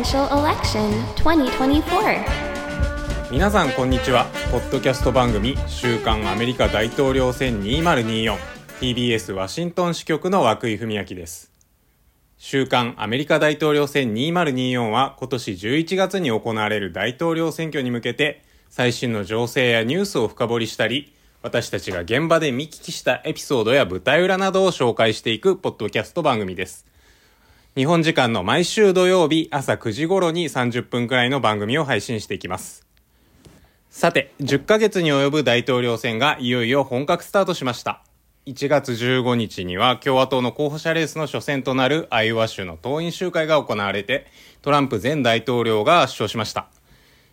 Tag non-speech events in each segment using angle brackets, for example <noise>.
Presidential Election 2024. 皆さんこんにちは。ポッドキャスト番組「週刊アメリカ大統領選 2024TBS ワシントン支局の涌井文明です。週刊アメリカ大統領選2024は今年11月に行われる大統領選挙に向けて最新の情勢やニュースを深掘りしたり私たちが現場で見聞きしたエピソードや舞台裏などを紹介していくポッドキャスト番組です。日本時間の毎週土曜日朝9時頃に30分くらいの番組を配信していきますさて、10ヶ月に及ぶ大統領選がいよいよ本格スタートしました。1月15日には共和党の候補者レースの初戦となるアイオワ州の党員集会が行われて、トランプ前大統領が圧勝しました。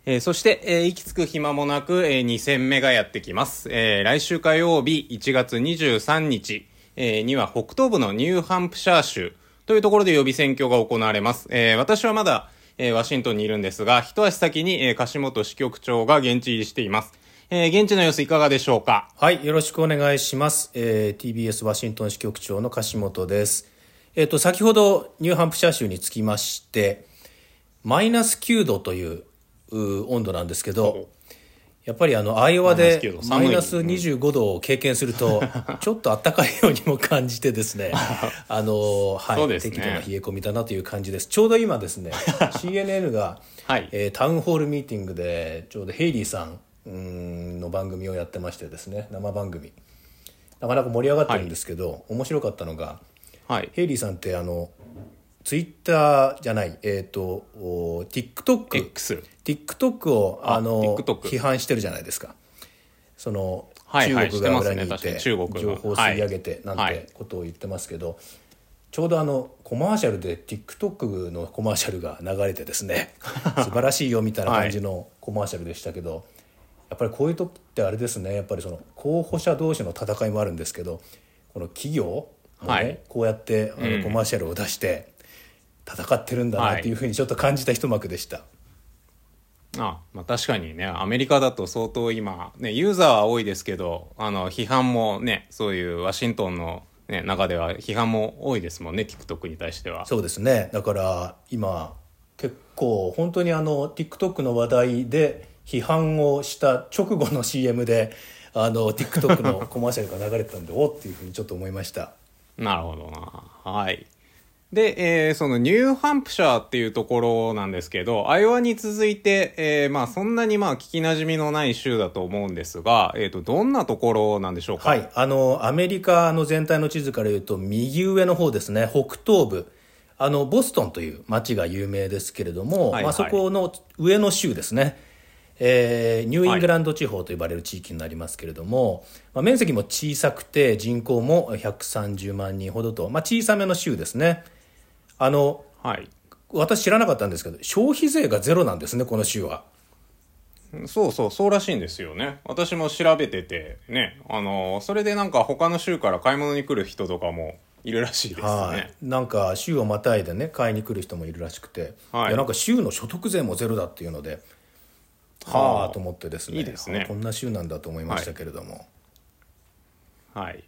えー、そして、えー、息つく暇もなく、えー、2戦目がやってきます。えー、来週火曜日1月23日、えー、には北東部のニューハンプシャー州というところで予備選挙が行われます。えー、私はまだ、えー、ワシントンにいるんですが、一足先に、えー、樫本支局長が現地入りしています。えー、現地の様子いかがでしょうか？はい、よろしくお願いします。えー、TBS ワシントン支局長の樫本です。えっ、と、先ほどニューハンプシャー州につきまして、マイナス9度というう温度なんですけど、やっぱりあの、アイオワでマイナス9度寒いマイナス25度を経験すると、<laughs> ちょっと暖かいようにも感じてですね、あの、はい、ね適度な冷え込みだなという感じです。ちょうど今ですね、<laughs> CNN が、はいえータウンホールミーティングで、ちょうどヘイリーさんうーんの番組をやってましてですね、生番組。なかなか盛り上がってるんですけど、面白かったのが、はい。ヘイリーさんってあの、ツイッターじゃない、えっ、と、お TikTok。X。TikTok をああの批判してるじゃないですか。その、中国が裏にいして情報を吸い上げてなんはい。てことを言ってますけど、ちょうどあのコマーシャルで TikTok のコマーシャルが流れてですね <laughs> 素晴らしいよみたいな感じのコマーシャルでしたけど、やっぱりこういう時ってあれですねやっぱりその候補者同士の戦いもあるんですけどこの企業もね、はい。こうやってあのコマーシャルを出して戦ってるんだなっていうふうにちょっと感じた一幕でした。あまあ確かにね、アメリカだと相当今、ね、ユーザーは多いですけど、あの、批判もね、そういうワシントンの、ね、中では批判も多いですもんね、TikTok に対しては。そうですねだから今結構本当にあの TikTok の話題で批判をした直後の CM であの TikTok のコマーシャルが流れてたんで <laughs> おっていうふうにちょっと思いましたなるほどな。はい。で、えーそのニューハンプシャーっていうところなんですけど、アイオワに続いて、えーまあそんなにまあ聞き馴染みのない州だと思うんですが、えっ、と、どんなところなんでしょうか？はい。あのアメリカの全体の地図から言うと右上の方ですね。北東部。あのボストンという町が有名ですけれども、はいまあ、そこの上の州ですね、えーニューイングランド地方と呼ばれる地域になりますけれども、まあ、面積も小さくて人口も130万人ほどと、まあ、小さめの州ですねあのはい。私知らなかったんですけど消費税がゼロなんですねこの州は。そうそう、そうらしいんですよね。私も調べてて、ね、あの、それでなんか他の州から買い物に来る人とかもいるらしいですはい。ね。なんか州をまたいでね買いに来る人もいるらしくて、はい。いやなんか州の所得税もゼロだっていうのではあ。はあと思ってですね。いいですね。あこんな州なんだと思いましたけれども、はい。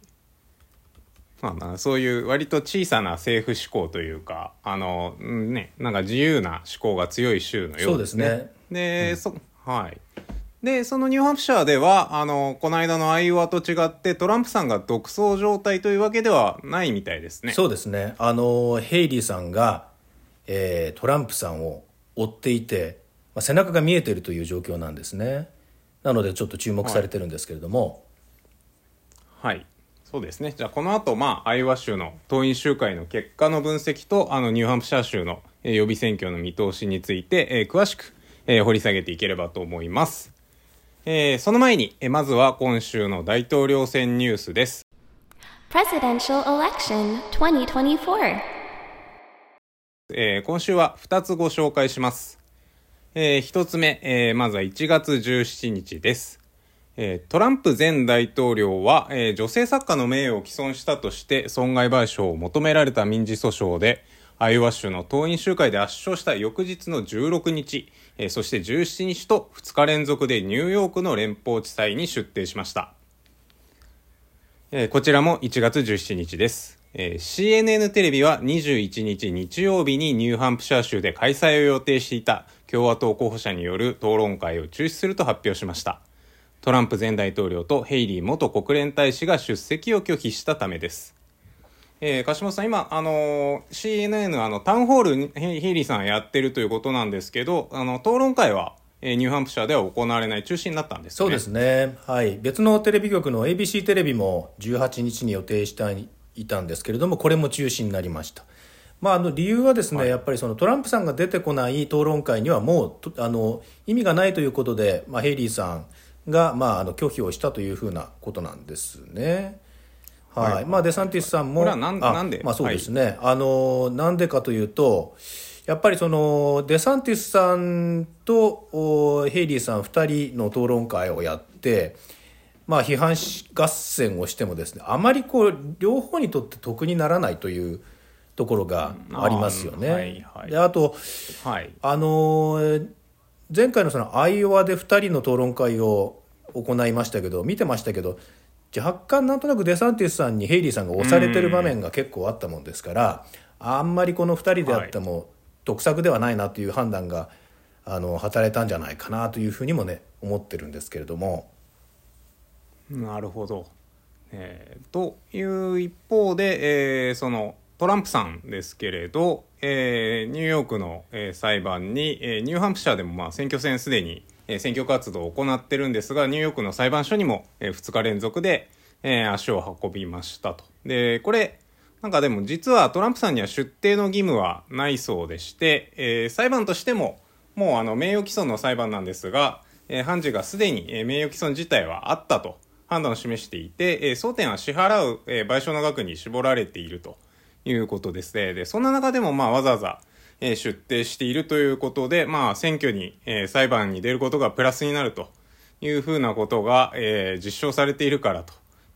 まあまあ、そういう割と小さな政府志向というか、あの、うんね、なんか自由な志向が強い州のようですね。そうですねで、そ、はい。で、そのニューハンプシャーでは、あの、この間のアイオワと違って、トランプさんが独走状態というわけではないみたいですね。そうですねあのヘイリーさんが、えートランプさんを追っていて、まあ、背中が見えているという状況なんですねなのでちょっと注目されてるんですけれども、はい。そうですね。じゃあ、この後、まあ、アイオワ州の党員集会の結果の分析と、あの、ニューハンプシャー州の、えー予備選挙の見通しについて、えー詳しく、えー掘り下げていければと思います。えーその前に、えーまずは今週の大統領選ニュースです。Presidential Election 2024. えー今週は2つご紹介します。え1つ目、えーまずは1月17日です。えートランプ前大統領は、えー女性作家の名誉を毀損したとして損害賠償を求められた民事訴訟で、アイオワ州の党員集会で圧勝した翌日の16日、えーそして17日と2日連続でニューヨークの連邦地裁に出廷しました。えーこちらも1月17日です。えー CNN テレビは21日日曜日にニューハンプシャー州で開催を予定していた共和党候補者による討論会を中止すると発表しました。トランプ前大統領とヘイリー元国連大使が出席を拒否したためです。えー、柏本さん、今、あのー CNN、あの、タウンホールにヘイリーさんやってるということなんですけど、あの、討論会は、えーニューハンプシャーでは行われない中止になったんですね。そうですね、はい、別のテレビ局の ABC テレビも18日に予定していたんですけれども、これも中止になりました。まあ、あの理由はですね、はいやっぱりそのトランプさんが出てこない討論会にはもうとあの意味がないということで、まあ、ヘイリーさんが、まあ、あの拒否をしたというふうなことなんですね。はい。はい。まあ、デサンティスさんもまあ、そうですね、あのなんでかというとやっぱりそのデサンティスさんとおヘイリーさん2人の討論会をやって、まあ、批判し合戦をしてもですねあまりこう両方にとって得にならないというところがありますよね。うんはいはい。であとはい。あのー前回のそのアイオワで2人の討論会を行いましたけど見てましたけど若干なんとなくデサンティスさんにヘイリーさんが押されてる場面が結構あったもんですからあんまりこの2人であっても得策ではないなという判断があの働いたんじゃないかなというふうにもね思ってるんですけれども。なるほど。えーという一方で、えーそのトランプさんですけれど、えーニューヨークの、えー裁判に、えーニューハンプシャーでもまあ選挙戦すでに、え選挙活動を行ってるんですがニューヨークの裁判所にも、え2日連続で、え足を運びましたと。でこれなんかでも実はトランプさんには出廷の義務はないそうでして、え裁判としてももうあの名誉毀損の裁判なんですが、え判事がすでに、え名誉毀損自体はあったと判断を示していて、え争点は支払う、え賠償の額に絞られているということですね。でそんな中でもまあわざわざ、出廷しているということで、まあ、選挙に、え裁判に出ることがプラスになるというふうなことが、え実証されているからと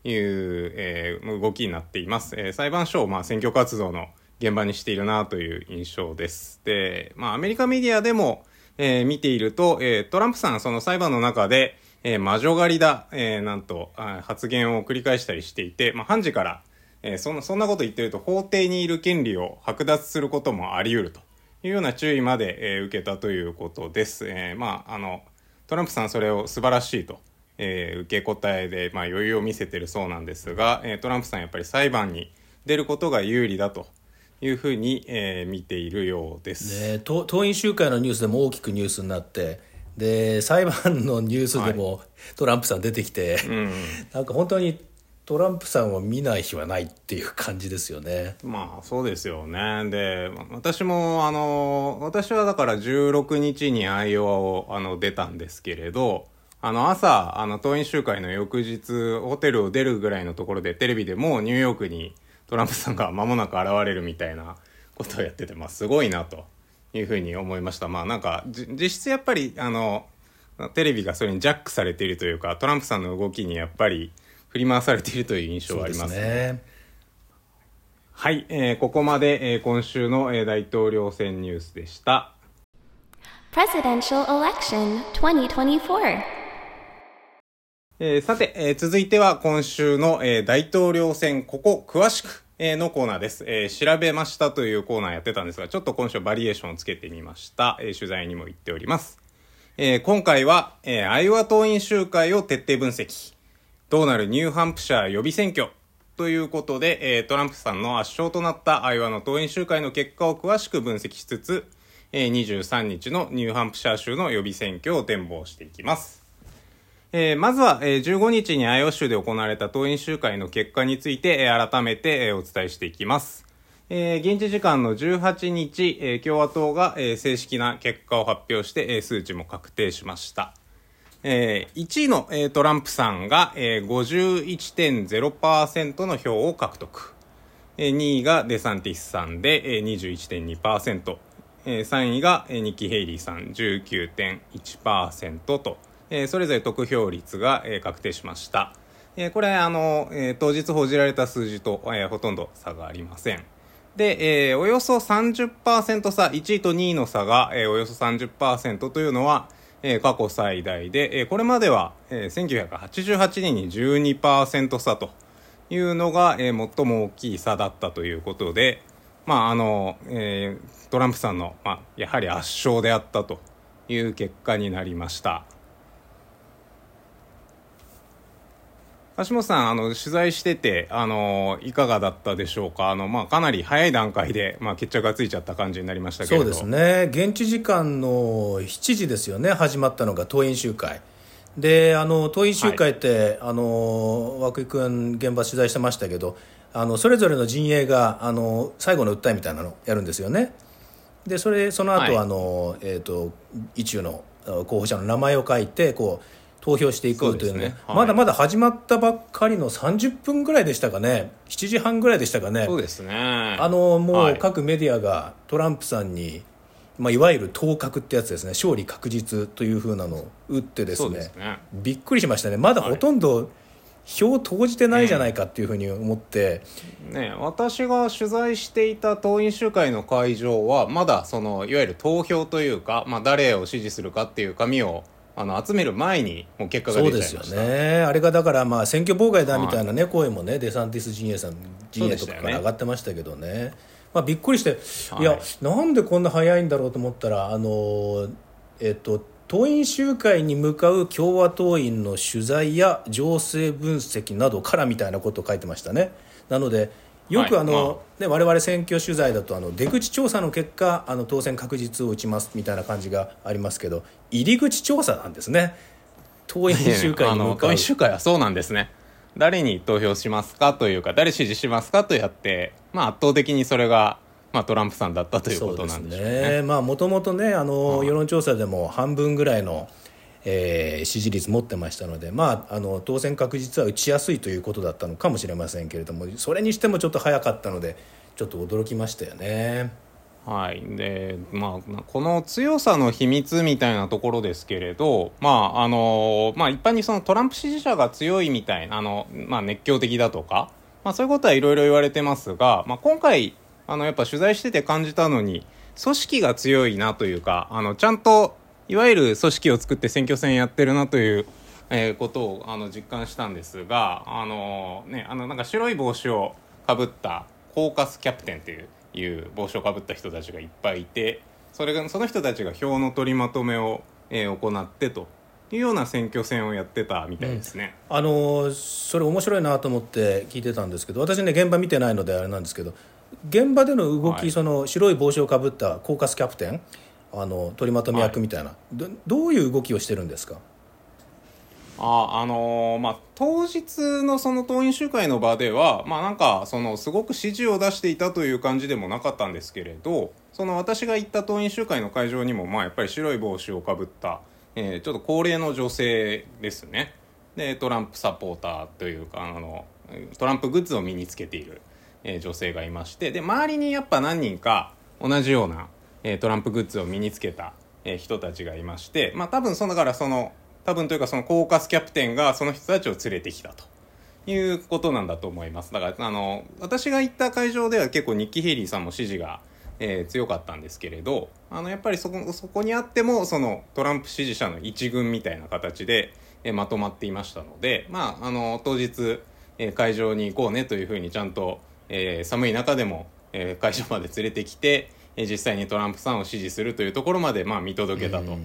いう、え動きになっています。え裁判所をまあ選挙活動の現場にしているなという印象です。で、まあ、アメリカメディアでも、えー見ていると、えートランプさんその裁判の中で、えー魔女狩りだ、えーなんと発言を繰り返したりしていて、まあ、判事から、えーそんなそんなこと言ってると法廷にいる権利を剥奪することもあり得るというような注意まで、えー受けたということです。えーまああのトランプさんそれを素晴らしいと、えー受け答えで、まあ、余裕を見せてるそうなんですが、えートランプさんやっぱり裁判に出ることが有利だというふうに、えー見ているようです。ね、党党員集会のニュースでも大きくニュースになってで裁判のニュースでもトランプさん出てきて、うん <laughs> なんか本当にトランプさんを見ない日はないっていう感じですよね。まあそうですよね。で、私もあの、私はだから16日にアイオワをあの出たんですけれど、あの朝、あの党員集会の翌日、ホテルを出るぐらいのところでテレビでもうニューヨークにトランプさんが間もなく現れるみたいなことをやってて、まあすごいなというふうに思いました。まあなんか実質やっぱりあの、テレビがそれにジャックされているというか、トランプさんの動きにやっぱり振り回されているという印象はありますね。ね。はい、えーここまで、えー今週の、えー大統領選ニュースでした。Presidential Election 2024. えーさて、えー続いては今週の、えー大統領選ここ詳しく、えーのコーナーです、えー調べましたというコーナーやってたんですが、ちょっと今週バリエーションをつけてみました。えー取材にも行っております。えー今回は、えーアイオワ党員集会を徹底分析。どうなるニューハンプシャー予備選挙ということで、えートランプさんの圧勝となったアイワの党員集会の結果を詳しく分析しつつ、えー23日のニューハンプシャー州の予備選挙を展望していきます。えーまずは、えー15日にアイオ州で行われた党員集会の結果について、えー改めて、えーお伝えしていきます。えー現地時間の18日、えー共和党が、えー正式な結果を発表して、えー数値も確定しました。えー1位の、えートランプさんが、えー51.0%の票を獲得。えー2位がデサンティスさんで、えー21.2%。えー3位が、えーニッキー・ヘイリーさん19.1%と、えーそれぞれ得票率が、えー確定しました。えーこれあの、えー当日報じられた数字と、えーほとんど差がありません。で、えーおよそ30%差、1位と2位の差が、えーおよそ30%というのは、え過去最大で、えこれまでは、え1988年に12%差というのが、え最も大きい差だったということで、まああのえトランプさんの、まあ、やはり圧勝であったという結果になりました。橋本さんあの取材しててあのいかがだったでしょうか？あの、まあ、かなり早い段階で、まあ、決着がついちゃった感じになりましたけれど。そうですね。現地時間の7時ですよね始まったのが党員集会。であの党員集会って、あの涌井君現場取材してましたけどあのそれぞれの陣営があの最後の訴えみたいなのをやるんですよね。でそれその後、はい。あのえー、と意中のあ候補者の名前を書いてこう投票していくというね。ね。はい。まだまだ始まったばっかりの30分ぐらいでしたかね。7時半ぐらいでしたかね。そうですね。あのもはい。う各メディアがトランプさんに、まあ、いわゆる当確ってやつですね。勝利確実というふうなのを打ってですね。ですね。びっくりしましたね。まだほとんど票を投じてないじゃないかっていうふうに思って、ね、私が取材していた党員集会の会場はまだそのいわゆる投票というか、まあ、誰を支持するかっていう紙をあの集める前にもう結果がそうですよ出ちゃいました。ね。あれがだからまあ選挙妨害だみたいなね、声もねデサンティス陣営さん陣営とかから上がってましたけどね。まあ、びっくりして、はい。い、やなんでこんな早いんだろうと思ったらあのえっと党員集会に向かう共和党員の取材や情勢分析などからみたいなことを書いてましたね。なのでよくあの、はいまね、我々選挙取材だとあの出口調査の結果あの当選確実を打ちますみたいな感じがありますけど入り口調査なんですね。党員集会あに向かうの党員集会はそうなんですね。誰に投票しますかというか誰支持しますかとやって、まあ、圧倒的にそれが、まあ、トランプさんだったということなんでしょうね。そうですね。まあもともとねあの、世論調査でも半分ぐらいの、えー支持率持ってましたので、まあ、あの当選確実は打ちやすいということだったのかもしれませんけれどもそれにしてもちょっと早かったのでちょっと驚きましたよね。はいでまあ、この強さの秘密みたいなところですけれど、まああのまあ、一般にそのトランプ支持者が強いみたいなあの、まあ、熱狂的だとか、まあ、そういうことはいろいろ言われてますが、まあ、今回あのやっぱ取材してて感じたのに組織が強いなというかあのちゃんといわゆる組織を作って選挙戦やってるなという、えーことをあの実感したんですがあの、ね、あのなんか白い帽子をかぶったコーカスキャプテンといういう帽子をかぶった人たちがいっぱいいてそれがその人たちが票の取りまとめを、えー行ってというような選挙戦をやってたみたいですね。あのそれ面白いなと思って聞いてたんですけど私ね現場見てないのであれなんですけど現場での動き、はいその白い帽子をかぶったコーカスキャプテンあの取りまとめ役みたいな、どどういう動きをしてるんですか？ああのーまあ当日のその党員集会の場ではまあなんかそのすごく指示を出していたという感じでもなかったんですけれどその私が行った党員集会の会場にもまあやっぱり白い帽子をかぶった、えーちょっと高齢の女性ですね。でトランプサポーターというかあのトランプグッズを身につけている、えー女性がいましてで周りにやっぱ何人か同じような、えトランプグッズを身につけた、え人たちがいましてまあ多分そのだからその多分というかそのコーカスキャプテンがその人たちを連れてきたと。いうことなんだと思います。だからあの私が行った会場では結構ニッキー・ヘイリーさんも支持が、えー強かったんですけれどあのやっぱりそこそこにあってもそのトランプ支持者の一軍みたいな形で、えーまとまっていましたので、まあ、あの当日、えー会場に行こうねというふうにちゃんと、え寒い中でも、え会場まで連れてきて、実際にトランプさんを支持するというところまで、まあ、見届けたと。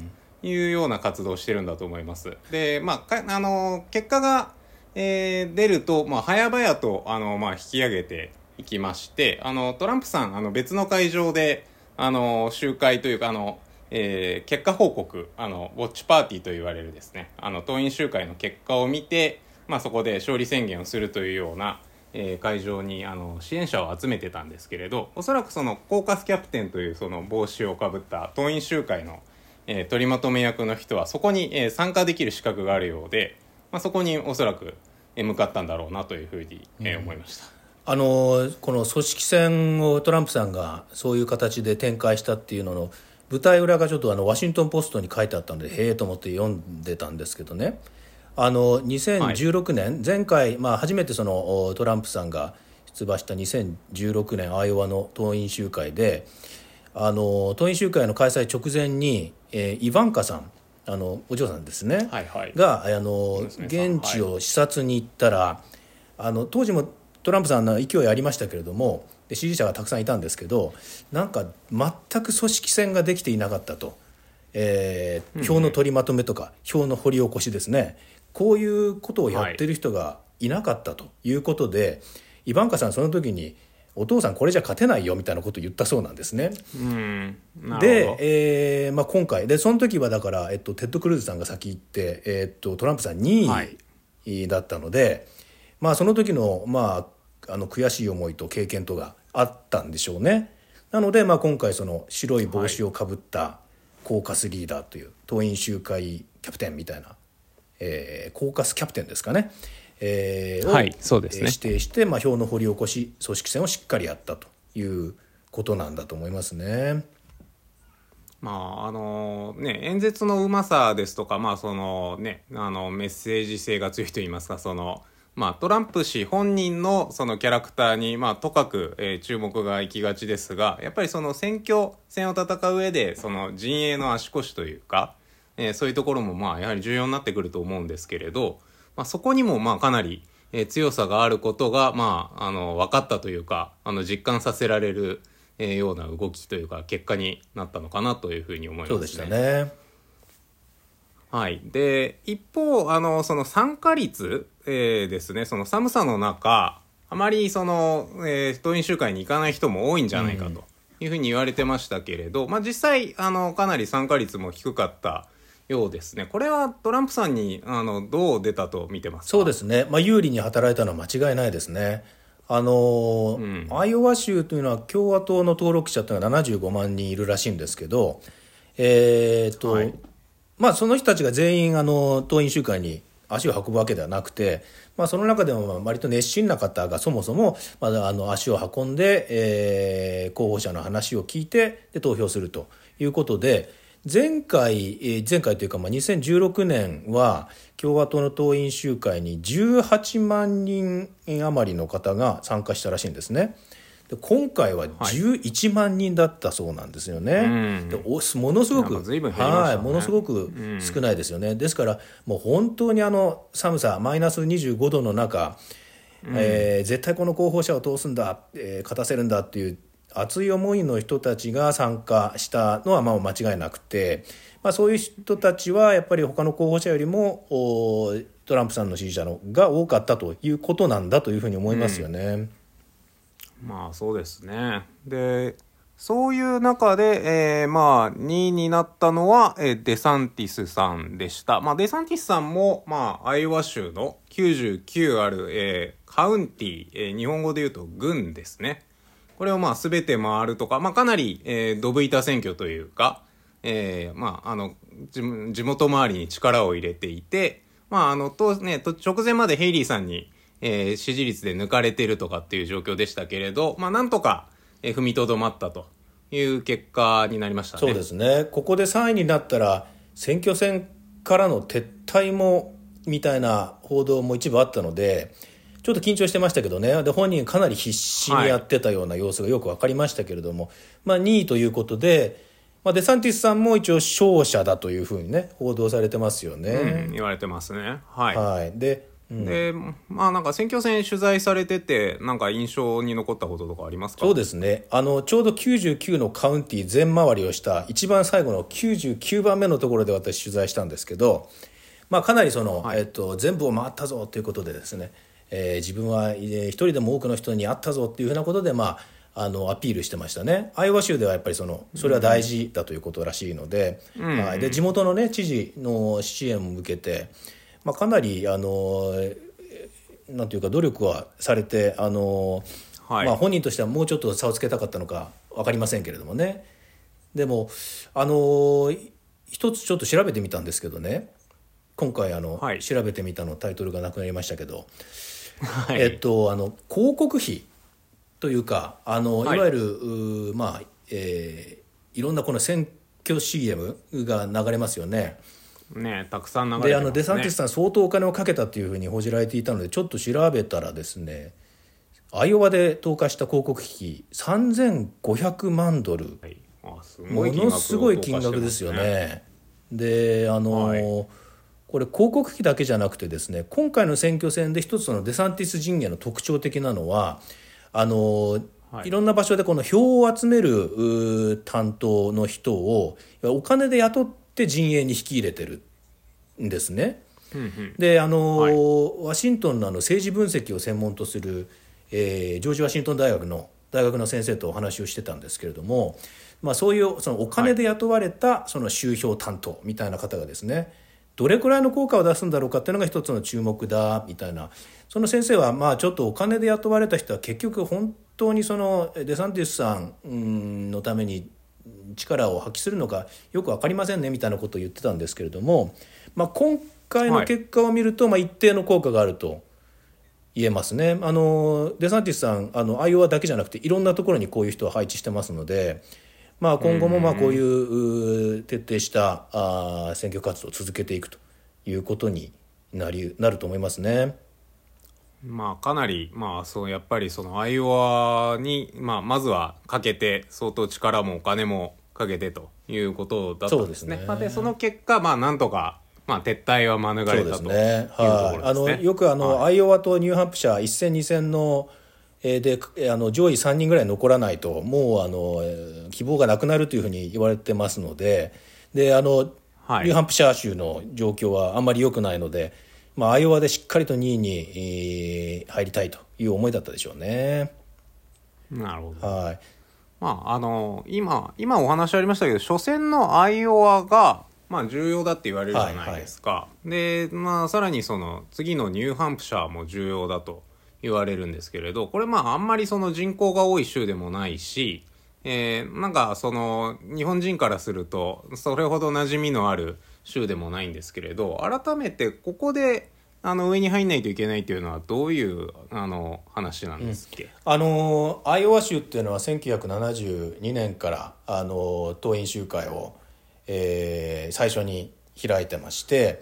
いうような活動をしてるんだと思います。で、まあ、あの結果が、えー出ると、まあ、早々とあの、まあ、引き上げていきましてあのトランプさんあの別の会場であの集会というかあの、えー結果報告あのウォッチパーティーと言われるですねあの党員集会の結果を見て、まあ、そこで勝利宣言をするというような、えー会場にあの支援者を集めてたんですけれどおそらくそのコーカスキャプテンというその帽子をかぶった党員集会のえー取りまとめ役の人はそこに、えー参加できる資格があるようで、まあ、そこにおそらく、えー向かったんだろうなというふうに、えー思いました。あのこの組織戦をトランプさんがそういう形で展開したっていうのの舞台裏がちょっとあのワシントン・ポストに書いてあったのでへえと思って読んでたんですけどねあの2016年、前回、まあ、初めてそのおトランプさんが出馬した2016年アイオワの党員集会であの党員集会の開催直前に、えーイヴァンカさんあのお嬢さんですね、はいはい。があの現地を視察に行ったら、あの当時もトランプさんの勢いありましたけれどもで支持者がたくさんいたんですけどなんか全く組織戦ができていなかったと、えー票の取りまとめとか票の掘り起こしですねこういうことをやってる人がいなかったということで、イバンカさんその時にお父さんこれじゃ勝てないよみたいなことを言ったそうなんですね。で、えーまあ、今回でその時はだから、えっと、テッド・クルーズさんが先行って、えっと、トランプさんはい2位だったので、まあ、その時の,、まあ、あの悔しい思いと経験とがあったんでしょうね。なので、まあ、今回その白い帽子をかぶったコーカスリーダーという党員集会キャプテンみたいな、えーコーカスキャプテンですかね、えーをはいそうですねえー指定して、まあ、票の掘り起こし組織戦をしっかりやったということなんだと思いますね。まああのね演説のうまさですとかまあそのねあのメッセージ性が強いと言いますかそのまあトランプ氏本人のそのキャラクターにまあとかく、えー注目が行きがちですがやっぱりその選挙戦を戦う上でその陣営の足腰というか、えーそういうところもまあやはり重要になってくると思うんですけれど、まあ、そこにもまあかなり、えー強さがあることがまああの分かったというかあの実感させられる、えーような動きというか結果になったのかなというふうに思いますね。そうでしたね。はい、で一方あのその参加率、えーですねその寒さの中あまりその、えー党員集会に行かない人も多いんじゃないかというふうに言われてましたけれど、まあ、実際あのかなり参加率も低かったようですね。これはトランプさんにあのどう出たと見てますか？そうですね、まあ、有利に働いたのは間違いないですね。あのーアイオワ州というのは共和党の登録者というのは75万人いるらしいんですけど、えーっとはい。まあ、その人たちが全員あの党員集会に足を運ぶわけではなくて、まあ、その中でもまあ割と熱心な方がそもそもまだあの足を運んで、えー候補者の話を聞いてで投票するということで前回、えー前回というか、まあ、2016年は共和党の党員集会に18万人余りの方が参加したらしいんですね。で今回は11万人だったそうなんですよね。うんでおものすごく、ねはい、ものすごく少ないですよね。ですからもう本当にあの寒さマイナス25度の中、えー絶対この候補者を通すんだ、えー勝たせるんだっていう熱い思いの人たちが参加したのはまあ間違いなくて、まあ、そういう人たちはやっぱり他の候補者よりもおトランプさんの支持者のが多かったということなんだというふうに思いますよね。まあそうですね。で、そういう中で、えーまあ2位になったのは、えーデサンティスさんでした。まあデサンティスさんも、まあアイワ州の99ある、えーカウンティ、えー日本語で言うと郡ですね。これをまあ全て回るとか、まあかなり、えードブ板選挙というか、えーまああの、地元周りに力を入れていて、まああの、とね、と直前までヘイリーさんに、えー支持率で抜かれてるとかっていう状況でしたけれど、まあなんとか、えー踏みとどまったという結果になりましたね。そうですねここで3位になったら選挙戦からの撤退もみたいな報道も一部あったのでちょっと緊張してましたけどね。で本人かなり必死にやってたような様子がよく分かりましたけれども、まあ、2位ということで、まあ、デサンティスさんも一応勝者だというふうにね報道されてますようね。ん、言われてますね。はい。はい、で、うん。で、まあなんか選挙戦取材されてて、なんか印象に残ったこととかありますか？そうですね。あのちょうど99のカウンティ全回りをした一番最後の99番目のところで私取材したんですけど、まあ、かなりその、はい。えっと、全部を回ったぞということでですね、えー自分は、えー一人でも多くの人に会ったぞっていうふうなことで、まあ、あのアピールしてましたね。アイオワ州ではやっぱりそのそれは大事だということらしいので,、はい、で地元の、ね、知事の支援も受けて、まあ、かなりあのなんていうか努力はされてあの、はい。まあ、本人としてはもうちょっと差をつけたかったのか分かりませんけれどもね。でもあの一つちょっと調べてみたんですけどね。今回あの、はい。調べてみたのタイトルがなくなりましたけど、はい。えっとあの広告費というかあの、はいい、わゆるうまあ、えーいろんなこの選挙 CM が流れますよね。ねたくさん流れてますね。であのデサンティスさん相当お金をかけたというふうに報じられていたのでちょっと調べたらですねアイオワで投下した広告費3500万ドルはいあすものすごい金額ですよね。であの、はいこれ広告費だけじゃなくてですね今回の選挙戦で一つのデサンティス陣営の特徴的なのはあの、はい。い、ろんな場所でこの票を集める担当の人をお金で雇って陣営に引き入れてるんですね。うんうん。であの、はい。ワシントンのあの政治分析を専門とする、えージョージ・ワシントン大学の大学の先生とお話をしてたんですけれども、まあ、そういうそのお金で雇われたその集票担当みたいな方がですねどれくらいの効果を出すんだろうかっていうのが一つの注目だみたいなその先生はまあちょっとお金で雇われた人は結局本当にそのデサンティスさんのために力を発揮するのかよく分かりませんねみたいなことを言ってたんですけれども、まあ、今回の結果を見ると、まあ、一定の効果があると言えますね。あのデサンティスさんあのアイオワだけじゃなくていろんなところにこういう人を配置してますので、まあ、今後もまあこういうう徹底したあー選挙活動を続けていくということになりなると思いますね。まあかなりまあそうやっぱりそのアイオワに、まあ、まずはかけて相当力もお金もかけてということだったんですね。そうですねまあ、でその結果まあなんとか、まあ、撤退は免れたとね。はい。あのですね。よくあの、はいアイオワとニューハンプシャー一戦二戦のえーでえーあの上位3人ぐらい残らないともうあのえー希望がなくなるというふうに言われてますのでであの、はいニューハンプシャー州の状況はあんまり良くないので、まあ、アイオワでしっかりと2位に、えー入りたいという思いだったでしょうね。なるほど。はいまああの今今お話ありましたけど初戦のアイオワがまあ重要だって言われるじゃないですか。でまあさらにその次のニューハンプシャーも重要だと言われるんですけれどこれまああんまりその人口が多い州でもないし、えーなんかその日本人からするとそれほど馴染みのある州でもないんですけれど改めてここであの上に入んないといけないというのはどういうあの話なんですっけ、あのアイオワ州っていうのは1972年からあの党員集会を、えー最初に開いてまして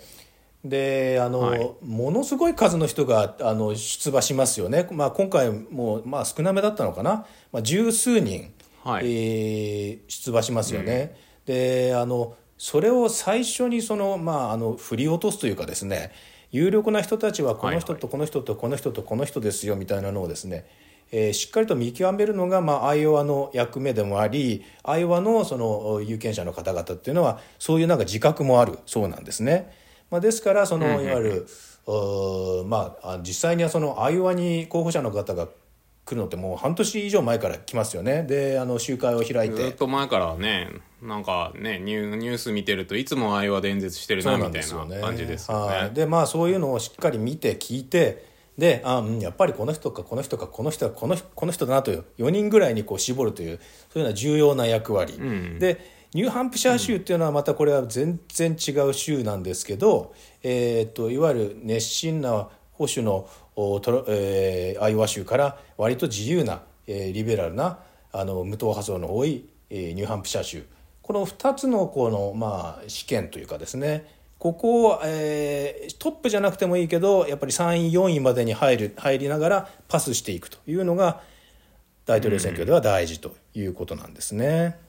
であの、はい。ものすごい数の人があの出馬しますよね、まあ、今回も、まあ、少なめだったのかな、まあ、十数人、はい。えー出馬しますよね。であのそれを最初にその、まあ、あの振り落とすというかですね有力な人たちはこの人とこの人とこの人とこの人ですよみたいなのをですね、えーしっかりと見極めるのが、まあ、アイオワの役目でもありアイオワのその有権者の方々っていうのはそういうなんか自覚もあるそうなんですね。まあ、ですからそのいわゆる、まああ実際にはそのアイオワに候補者の方が来るのってもう半年以上前から来ますよね。であの集会を開いずってと前からねなんかねニューニュース見てるといつもアイオワで演説してるななみたいな感じですよね。はい。でまあそういうのをしっかり見て聞いてであ、うん、やっぱりこの人かこの人かこの人はこのこの人だなという4人ぐらいにこう絞るというそういうのは重要な役割、ん。でニューハンプシャー州っていうのはまたこれは全然違う州なんですけど、えー、といわゆる熱心な保守のおトラえーアイオワ州から割と自由な、えーリベラルなあの無党派層の多い、えーニューハンプシャー州この2つのこの、まあ、試験というかですねここを、えートップじゃなくてもいいけどやっぱり3位4位までに入る入りながらパスしていくというのが大統領選挙では大事ということなんですね。うん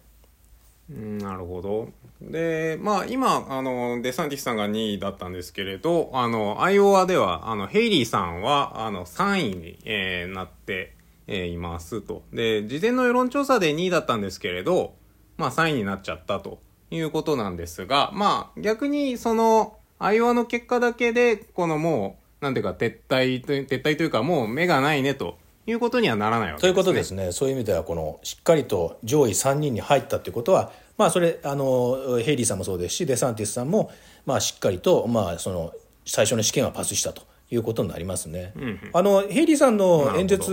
なるほど。でまあ今あのデサンティスさんが2位だったんですけれどあのアイオワではあのヘイリーさんはあの3位に、えーなって、えーいますと。で事前の世論調査で2位だったんですけれどまあ3位になっちゃったということなんですがまあ逆にそのアイオワの結果だけでこのもうなんていうか撤退撤退というかもう目がないねということにはならないわけですね。ということですねそういう意味ではこのしっかりと上位3人に入ったということはまあそれあのヘイリーさんもそうですしデサンティスさんもまあしっかりとまあその最初の試験はパスしたということになりますね。あのヘイリーさんの演説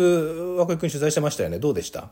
和久井君取材してましたよねどうでした？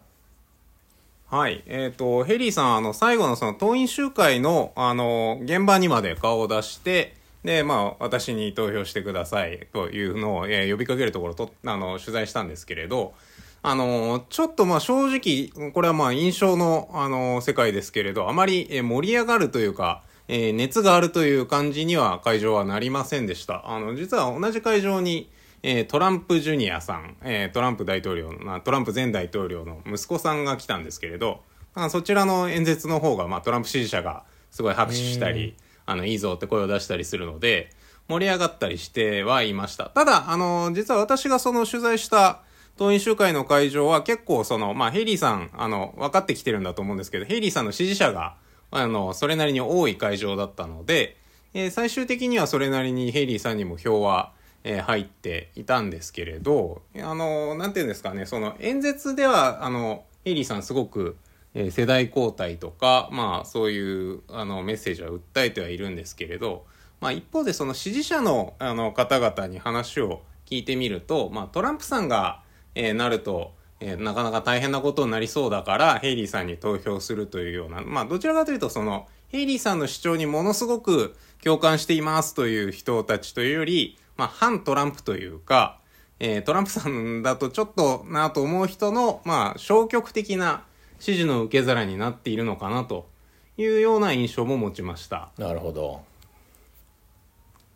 はい。えっ、と、ヘリーさん、あの、最後のその党員集会の、あの、現場にまで顔を出して、で、まあ、私に投票してくださいというのを、えー呼びかけるところと、あの、取材したんですけれど、あの、ちょっとまあ正直、これはまあ印象の、あの、世界ですけれど、あまり盛り上がるというか、えー熱があるという感じには会場はなりませんでした。あの、実は同じ会場に、えートランプジュニアさん、えートランプ大統領、まあトランプ前大統領の息子さんが来たんですけれど、あそちらの演説の方が、まあトランプ支持者がすごい拍手したり、あの、いいぞって声を出したりするので、盛り上がったりしてはいました。ただ、あの、実は私がその取材した党員集会の会場は結構その、まあ、ヘイリーさん、あの、分かってきてるんだと思うんですけど、ヘイリーさんの支持者が、あの、それなりに多い会場だったので、えー最終的にはそれなりにヘイリーさんにも票は、えー入っていたんですけれど、あの、なんていうんですかね、その演説では、あの、ヘイリーさんすごく、世代交代とか、まあ、そういうあのメッセージは訴えてはいるんですけれど、まあ、一方でその支持者のあの方々に話を聞いてみると、まあ、トランプさんが、えーなると、えーなかなか大変なことになりそうだからヘイリーさんに投票するというような、まあ、どちらかというとそのヘイリーさんの主張にものすごく共感していますという人たちというより、まあ、反トランプというか、えートランプさんだとちょっとなと思う人の、まあ、消極的な支持の受け皿になっているのかなというような印象も持ちました。なるほど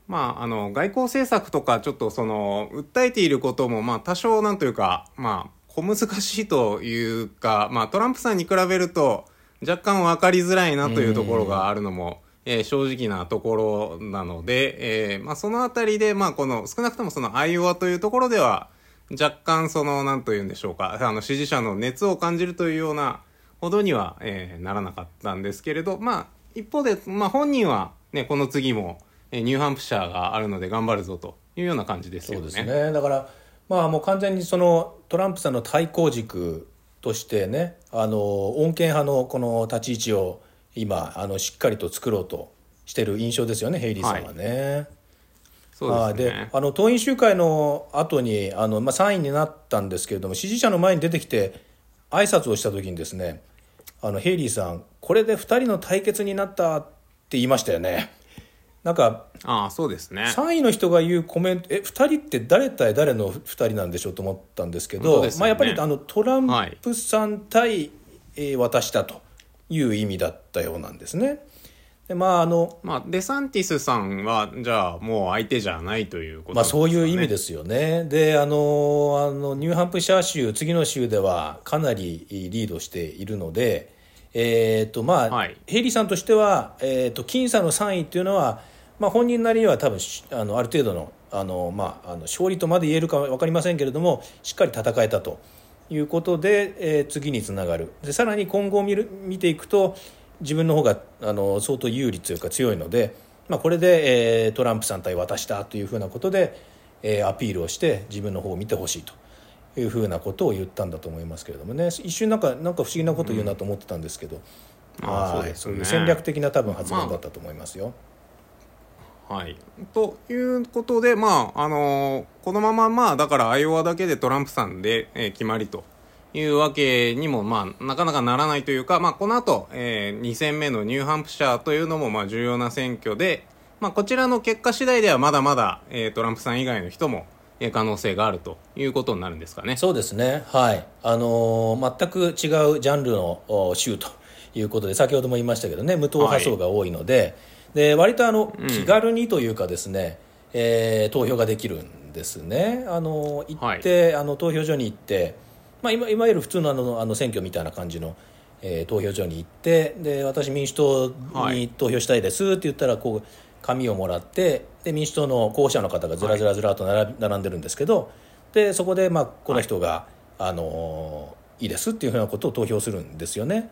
まあ、あの外交政策とかちょっとその訴えていることもまあ多少なんというかまあ小難しいというか、まあ、トランプさんに比べると若干分かりづらいなというところがあるのも、えー正直なところなので、えーまあ、そのあたりで、まあ、この少なくともそのアイオワというところでは若干その何というんでしょうかあの支持者の熱を感じるというようなほどには、えーならなかったんですけれど、まあ、一方で、まあ、本人は、ね、この次も、えーニューハンプシャーがあるので頑張るぞというような感じですよね。そうですねだからまあもう完全にそのトランプさんの対抗軸としてねあの穏健派のこの立ち位置を今あのしっかりと作ろうとしてる印象ですよねヘイリーさんはね。そうですね。ああの党員集会の後にあのまあ3位になったんですけれども支持者の前に出てきて挨拶をした時にですねあのヘイリーさんこれで2人の対決になったって言いましたよね。なんかああそうですね。3位の人が言うコメントえ2人って誰対誰の2人なんでしょうと思ったんですけどねまあ、やっぱりあのトランプさん対、えー私だという意味だったようなんですね。でまああのまあ、デサンティスさんはじゃあもう相手じゃないということまあ、そういう意味でですよね。であのあのニューハンプシャー州次の州ではかなりリードしているので、えーとまあはい。ヘイリーさんとしては、えー、と僅差の3位っていうのは、まあ、本人なりには多分しあのある程度のあの、まあ、あの勝利とまで言えるか分かりませんけれどもしっかり戦えたということで、えー次につながる。でさらに今後を見る見ていくと自分の方があの相当有利というか強いので、まあ、これで、えートランプさん対私だというふうなことで、えーアピールをして自分の方を見てほしいと。いうふうなことを言ったんだと思いますけれどもね。一瞬なんかなんか不思議なこと言うなと思ってたんですけど、まあはい。そうですね。そういう戦略的な多分発言だったと思いますよ。はい。ということで、まあ、あのこのまま、まあ、だから、アイオワだけでトランプさんで、えー決まりというわけにも、まあ、なかなかならないというか、まあ、この後、え2戦目のニューハンプシャーというのも、まあ、重要な選挙で、まあ、こちらの結果次第では、まだまだ、えートランプさん以外の人も、えー可能性があるということになるんですかね。そうですね、はい。あのー全く違うジャンルのお州ということで先ほども言いましたけどね無党派層が多いので,、で割とあの気軽にというかですね、えー投票ができるんですね。あのー行って、あの投票所に行って、まあ、いわいわゆる普通のあのあの選挙みたいな感じの、えー投票所に行ってで私民主党に投票したいですって言ったらこう紙をもらってで民主党の候補者の方がずらずらずらと並んでるんですけどでそこでまあこの人が、あのーいいですっていうふうなことを投票するんですよね。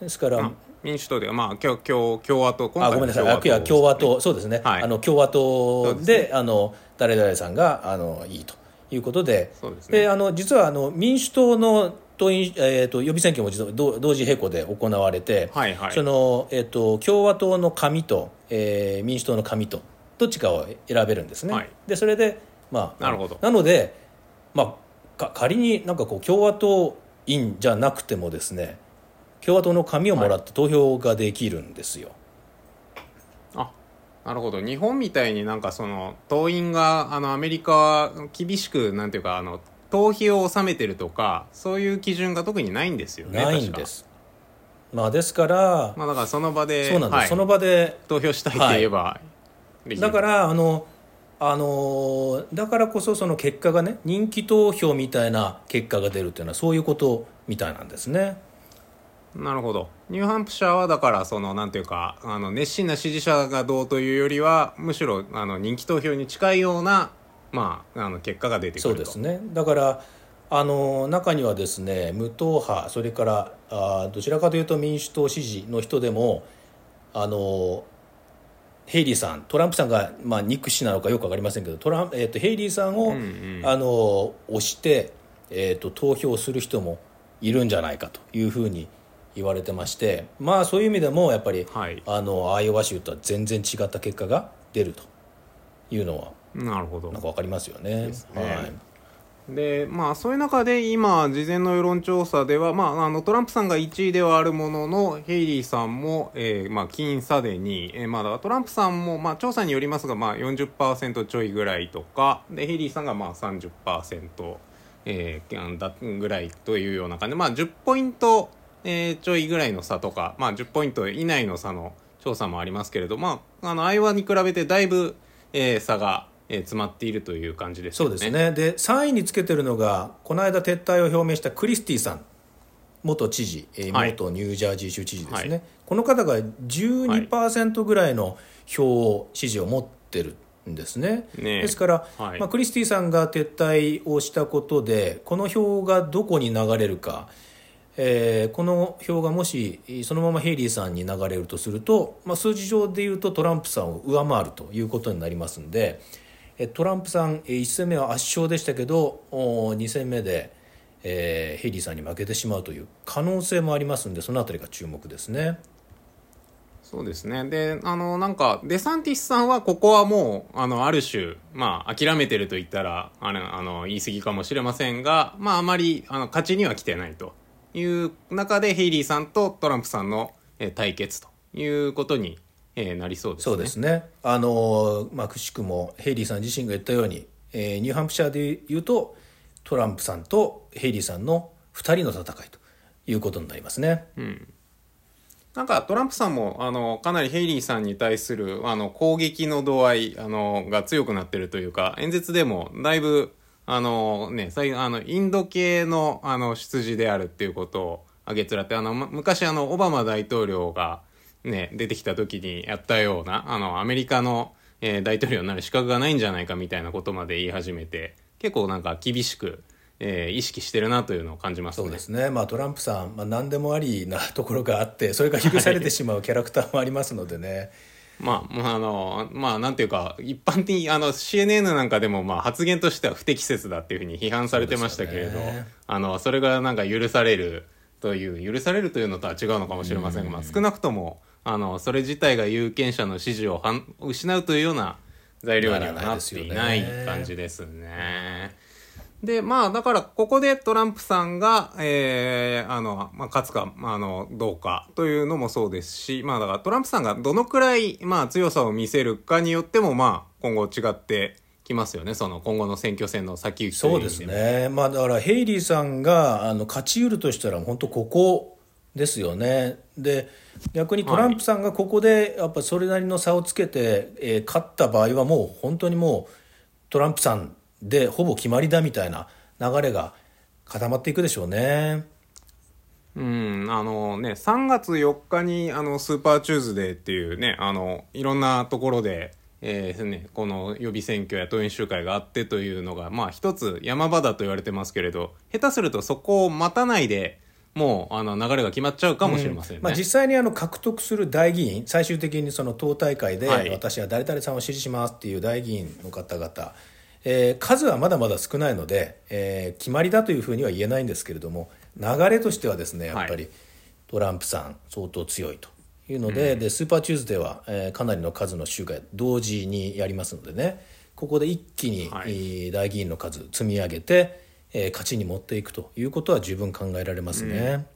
ですから、あ民主党では、まあ、共共共和党、あごめんなさい。あいや共和党そうですね、はい。あの共和党でそうですあの誰々さんがあのいいということでそうですねあの実はあの民主党の党員、えー、と予備選挙も同同時並行で行われて、はいはいそのえー、と共和党の紙と、えー民主党の紙とどっちかを選べるんですね。はいでそれで、まあ、なるほどなので、まあ、か仮になんかこう共和党員じゃなくてもですね共和党の紙をもらって投票ができるんですよ。あなるほど。日本みたいになんかその党員があのアメリカは厳しくなんていうかあの党費を納めてるとかそういう基準が特にないんですよねないんです。まあ、ですから、まあだからその場でそうなんです、はい。その場で投票したいと言えば、できるだからあのあのだからこそその結果がね人気投票みたいな結果が出るっていうのはそういうことみたいなんですね。なるほど。ニューハンプシャーはだからそのなんていうかあの熱心な支持者がどうというよりはむしろあの人気投票に近いような、まあ、あの結果が出てくると。そうですね。だからあの中にはですね無党派それからあどちらかというと民主党支持の人でもあのヘイリーさんトランプさんが、まあ、憎しなのかよく分かりませんけどトラン、えー、とヘイリーさんを、んうん。あの押して、えー、と投票する人もいるんじゃないかというふうに言われてましてまあそういう意味でもやっぱり、はい。あのアイオワ州とは全然違った結果が出ると。いうのはなるほど。なんか分かりますよね。ね。はい。でまあそういう中で今事前の世論調査では、まあ、あのトランプさんが1位ではあるもののヘイリーさんも、えーまあ、僅差で2位、えーまあ、トランプさんも、まあ、調査によりますが、まあ、40%ちょいぐらいとか。でヘイリーさんがまあ30%、えー、だぐらいというような感じで、まあ、10ポイント、えーちょいぐらいの差とか、まあ、10ポイント以内の差の調査もありますけれど、まあ、あのアイオワに比べてだいぶ、えー差が、えー詰まっているという感じですよね。そうですね。で3位につけてるのがこの間撤退を表明したクリスティさん元知事、えーはい。元ニュージャージー州知事ですね、はい。この方が12%ぐらいの票を支持を持ってるんですね。ねえ。ですから、はい。まあ、クリスティさんが撤退をしたことでこの票がどこに流れるかえーこの票がもしそのままヘイリーさんに流れるとすると、まあ、数字上でいうとトランプさんを上回るということになりますんでトランプさん1戦目は圧勝でしたけど2戦目で、えーヘイリーさんに負けてしまうという可能性もありますんでそのあたりが注目ですね。そうですね。で、あの、なんか、デサンティスさんは、ここはもう、あの、ある種、まあ、諦めてると言ったら、あれ、あの、言い過ぎかもしれませんが、まあ、あまり、あの、勝ちには来てないという中で、ヘイリーさんとトランプさんの、えー対決ということに、えーなりそうですね。そうですねあの、まあ、くしくもヘイリーさん自身が言ったように、えーニューハンプシャーで言うとトランプさんとヘイリーさんの2人の戦いということになりますね。なんかトランプさんもあのかなりヘイリーさんに対するあの攻撃の度合いあのが強くなってるというか演説でもだいぶあの、ね、最あのインド系のあの出自であるっていうことを挙げつらってあの昔あのオバマ大統領が、ね、出てきた時にやったようなあのアメリカの、えー大統領になる資格がないんじゃないかみたいなことまで言い始めて結構なんか厳しく、えー意識してるなというのを感じますね。そうですね、まあ、トランプさん、まあ、何でもありなところがあってそれが許されてしまうキャラクターもありますのでね。まあ、まあ、あの、まあ、なんていうか、一般的に、あの、CNN なんかでも、まあ、発言としては不適切だっていうふうに批判されてましたけれど、ねあの、それがなんか許されるという、許されるというのとは違うのかもしれませんが、まあ、少なくとも、あの、それ自体が有権者の支持をはん失うというような材料にはなっていない感じですね。で、まあ、だから、ここでトランプさんが、えー、あの、まあ、勝つか、まああの、どうかというのもそうですし、まあ、だから、トランプさんがどのくらい、まあ、強さを見せるかによっても、まあ、今後違ってきますよね。その、今後の選挙戦の先行きそうです。ね、まあ、だからヘイリーさんがあの勝ち得るとしたら本当ここですよねで逆にトランプさんがここでやっぱそれなりの差をつけて、えー勝った場合はもう本当にもうトランプさんでほぼ決まりだみたいな流れが固まっていくでしょうね。うん、あのね、3月4日に、あの、スーパーチューズデーっていうね、あの、いろんなところで、えーね、この予備選挙や党員集会があってというのが、まあ一つ山場だと言われてますけれど、下手するとそこを待たないで、もう、あの、流れが決まっちゃうかもしれませんね。まあ、実際にあの獲得する代議員最終的にその党大会で、はい私は誰々さんを支持しますっていう代議員の方々、えー数はまだまだ少ないので、えー決まりだというふうには言えないんですけれども流れとしてはですねやっぱりはトランプさん相当強いというので,、でスーパーチューズデーは、えーかなりの数の集会同時にやりますのでねここで一気に、はいえー代議員の数積み上げて、えー勝ちに持っていくということは十分考えられますね。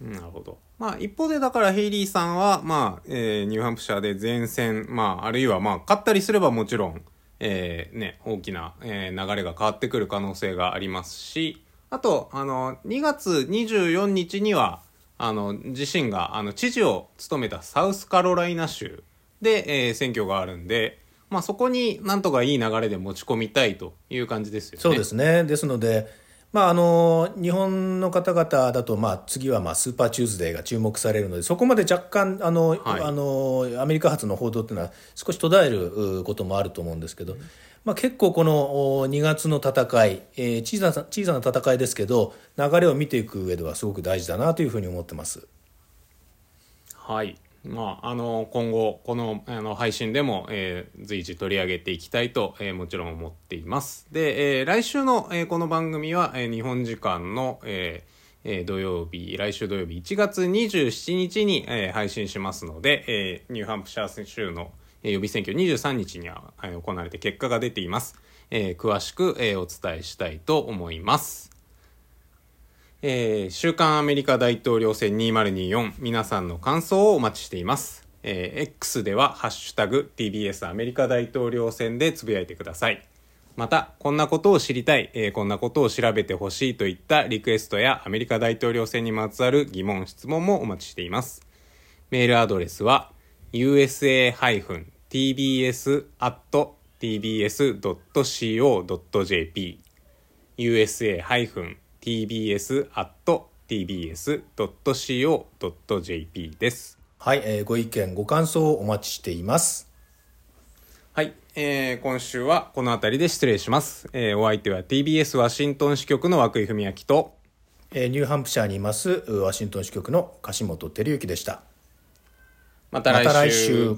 なるほど。まあ、一方でだからヘイリーさんは、まあ、えーニューハンプシャーで前線、まあ、あるいはまあ、勝ったりすればもちろん、えーね、大きな、えー流れが変わってくる可能性がありますし、あと、あの、2月24日には、あの、自身が、あの、知事を務めたサウスカロライナ州で、えー選挙があるんで、まあ、そこになんとかいい流れで持ち込みたいという感じですよね。そうですねですので、まあ、あの日本の方々だと、まあ、次はまあスーパーチューズデーが注目されるのでそこまで若干あの、はいあのアメリカ発の報道っていうのは少し途絶えるうこともあると思うんですけど、まあ、結構このお2月の戦い、えー小さな小さな戦いですけど流れを見ていく上ではすごく大事だなというふうに思ってます。はい。まあ、あの、今後、このあの配信でも、えー随時取り上げていきたいと、えーもちろん思っています。で、えー来週の、えーこの番組は、えー日本時間の、えーえ土曜日、来週土曜日1月27日に、えー配信しますので、えーニューハンプシャー州の、えー予備選挙23日には、えー行われて結果が出ています。えー詳しく、えーお伝えしたいと思います。えー週刊アメリカ大統領選2024皆さんの感想をお待ちしています。えー X ではハッシュタグ TBS アメリカ大統領選でつぶやいてください。また、こんなことを知りたい、えーこんなことを調べてほしいといったリクエストやアメリカ大統領選にまつわる疑問、質問もお待ちしています。メールアドレスは usa-tbs.tbs.co.jp usa-tbs.tbs.co.jp です。はい、えーご意見ご感想をお待ちしています。はい、えー今週はこの辺りで失礼します。えーお相手は TBS ワシントン支局の涌井文明と、えーニューハンプシャーにいますうワシントン支局の樫本照之でした。また来週。また来週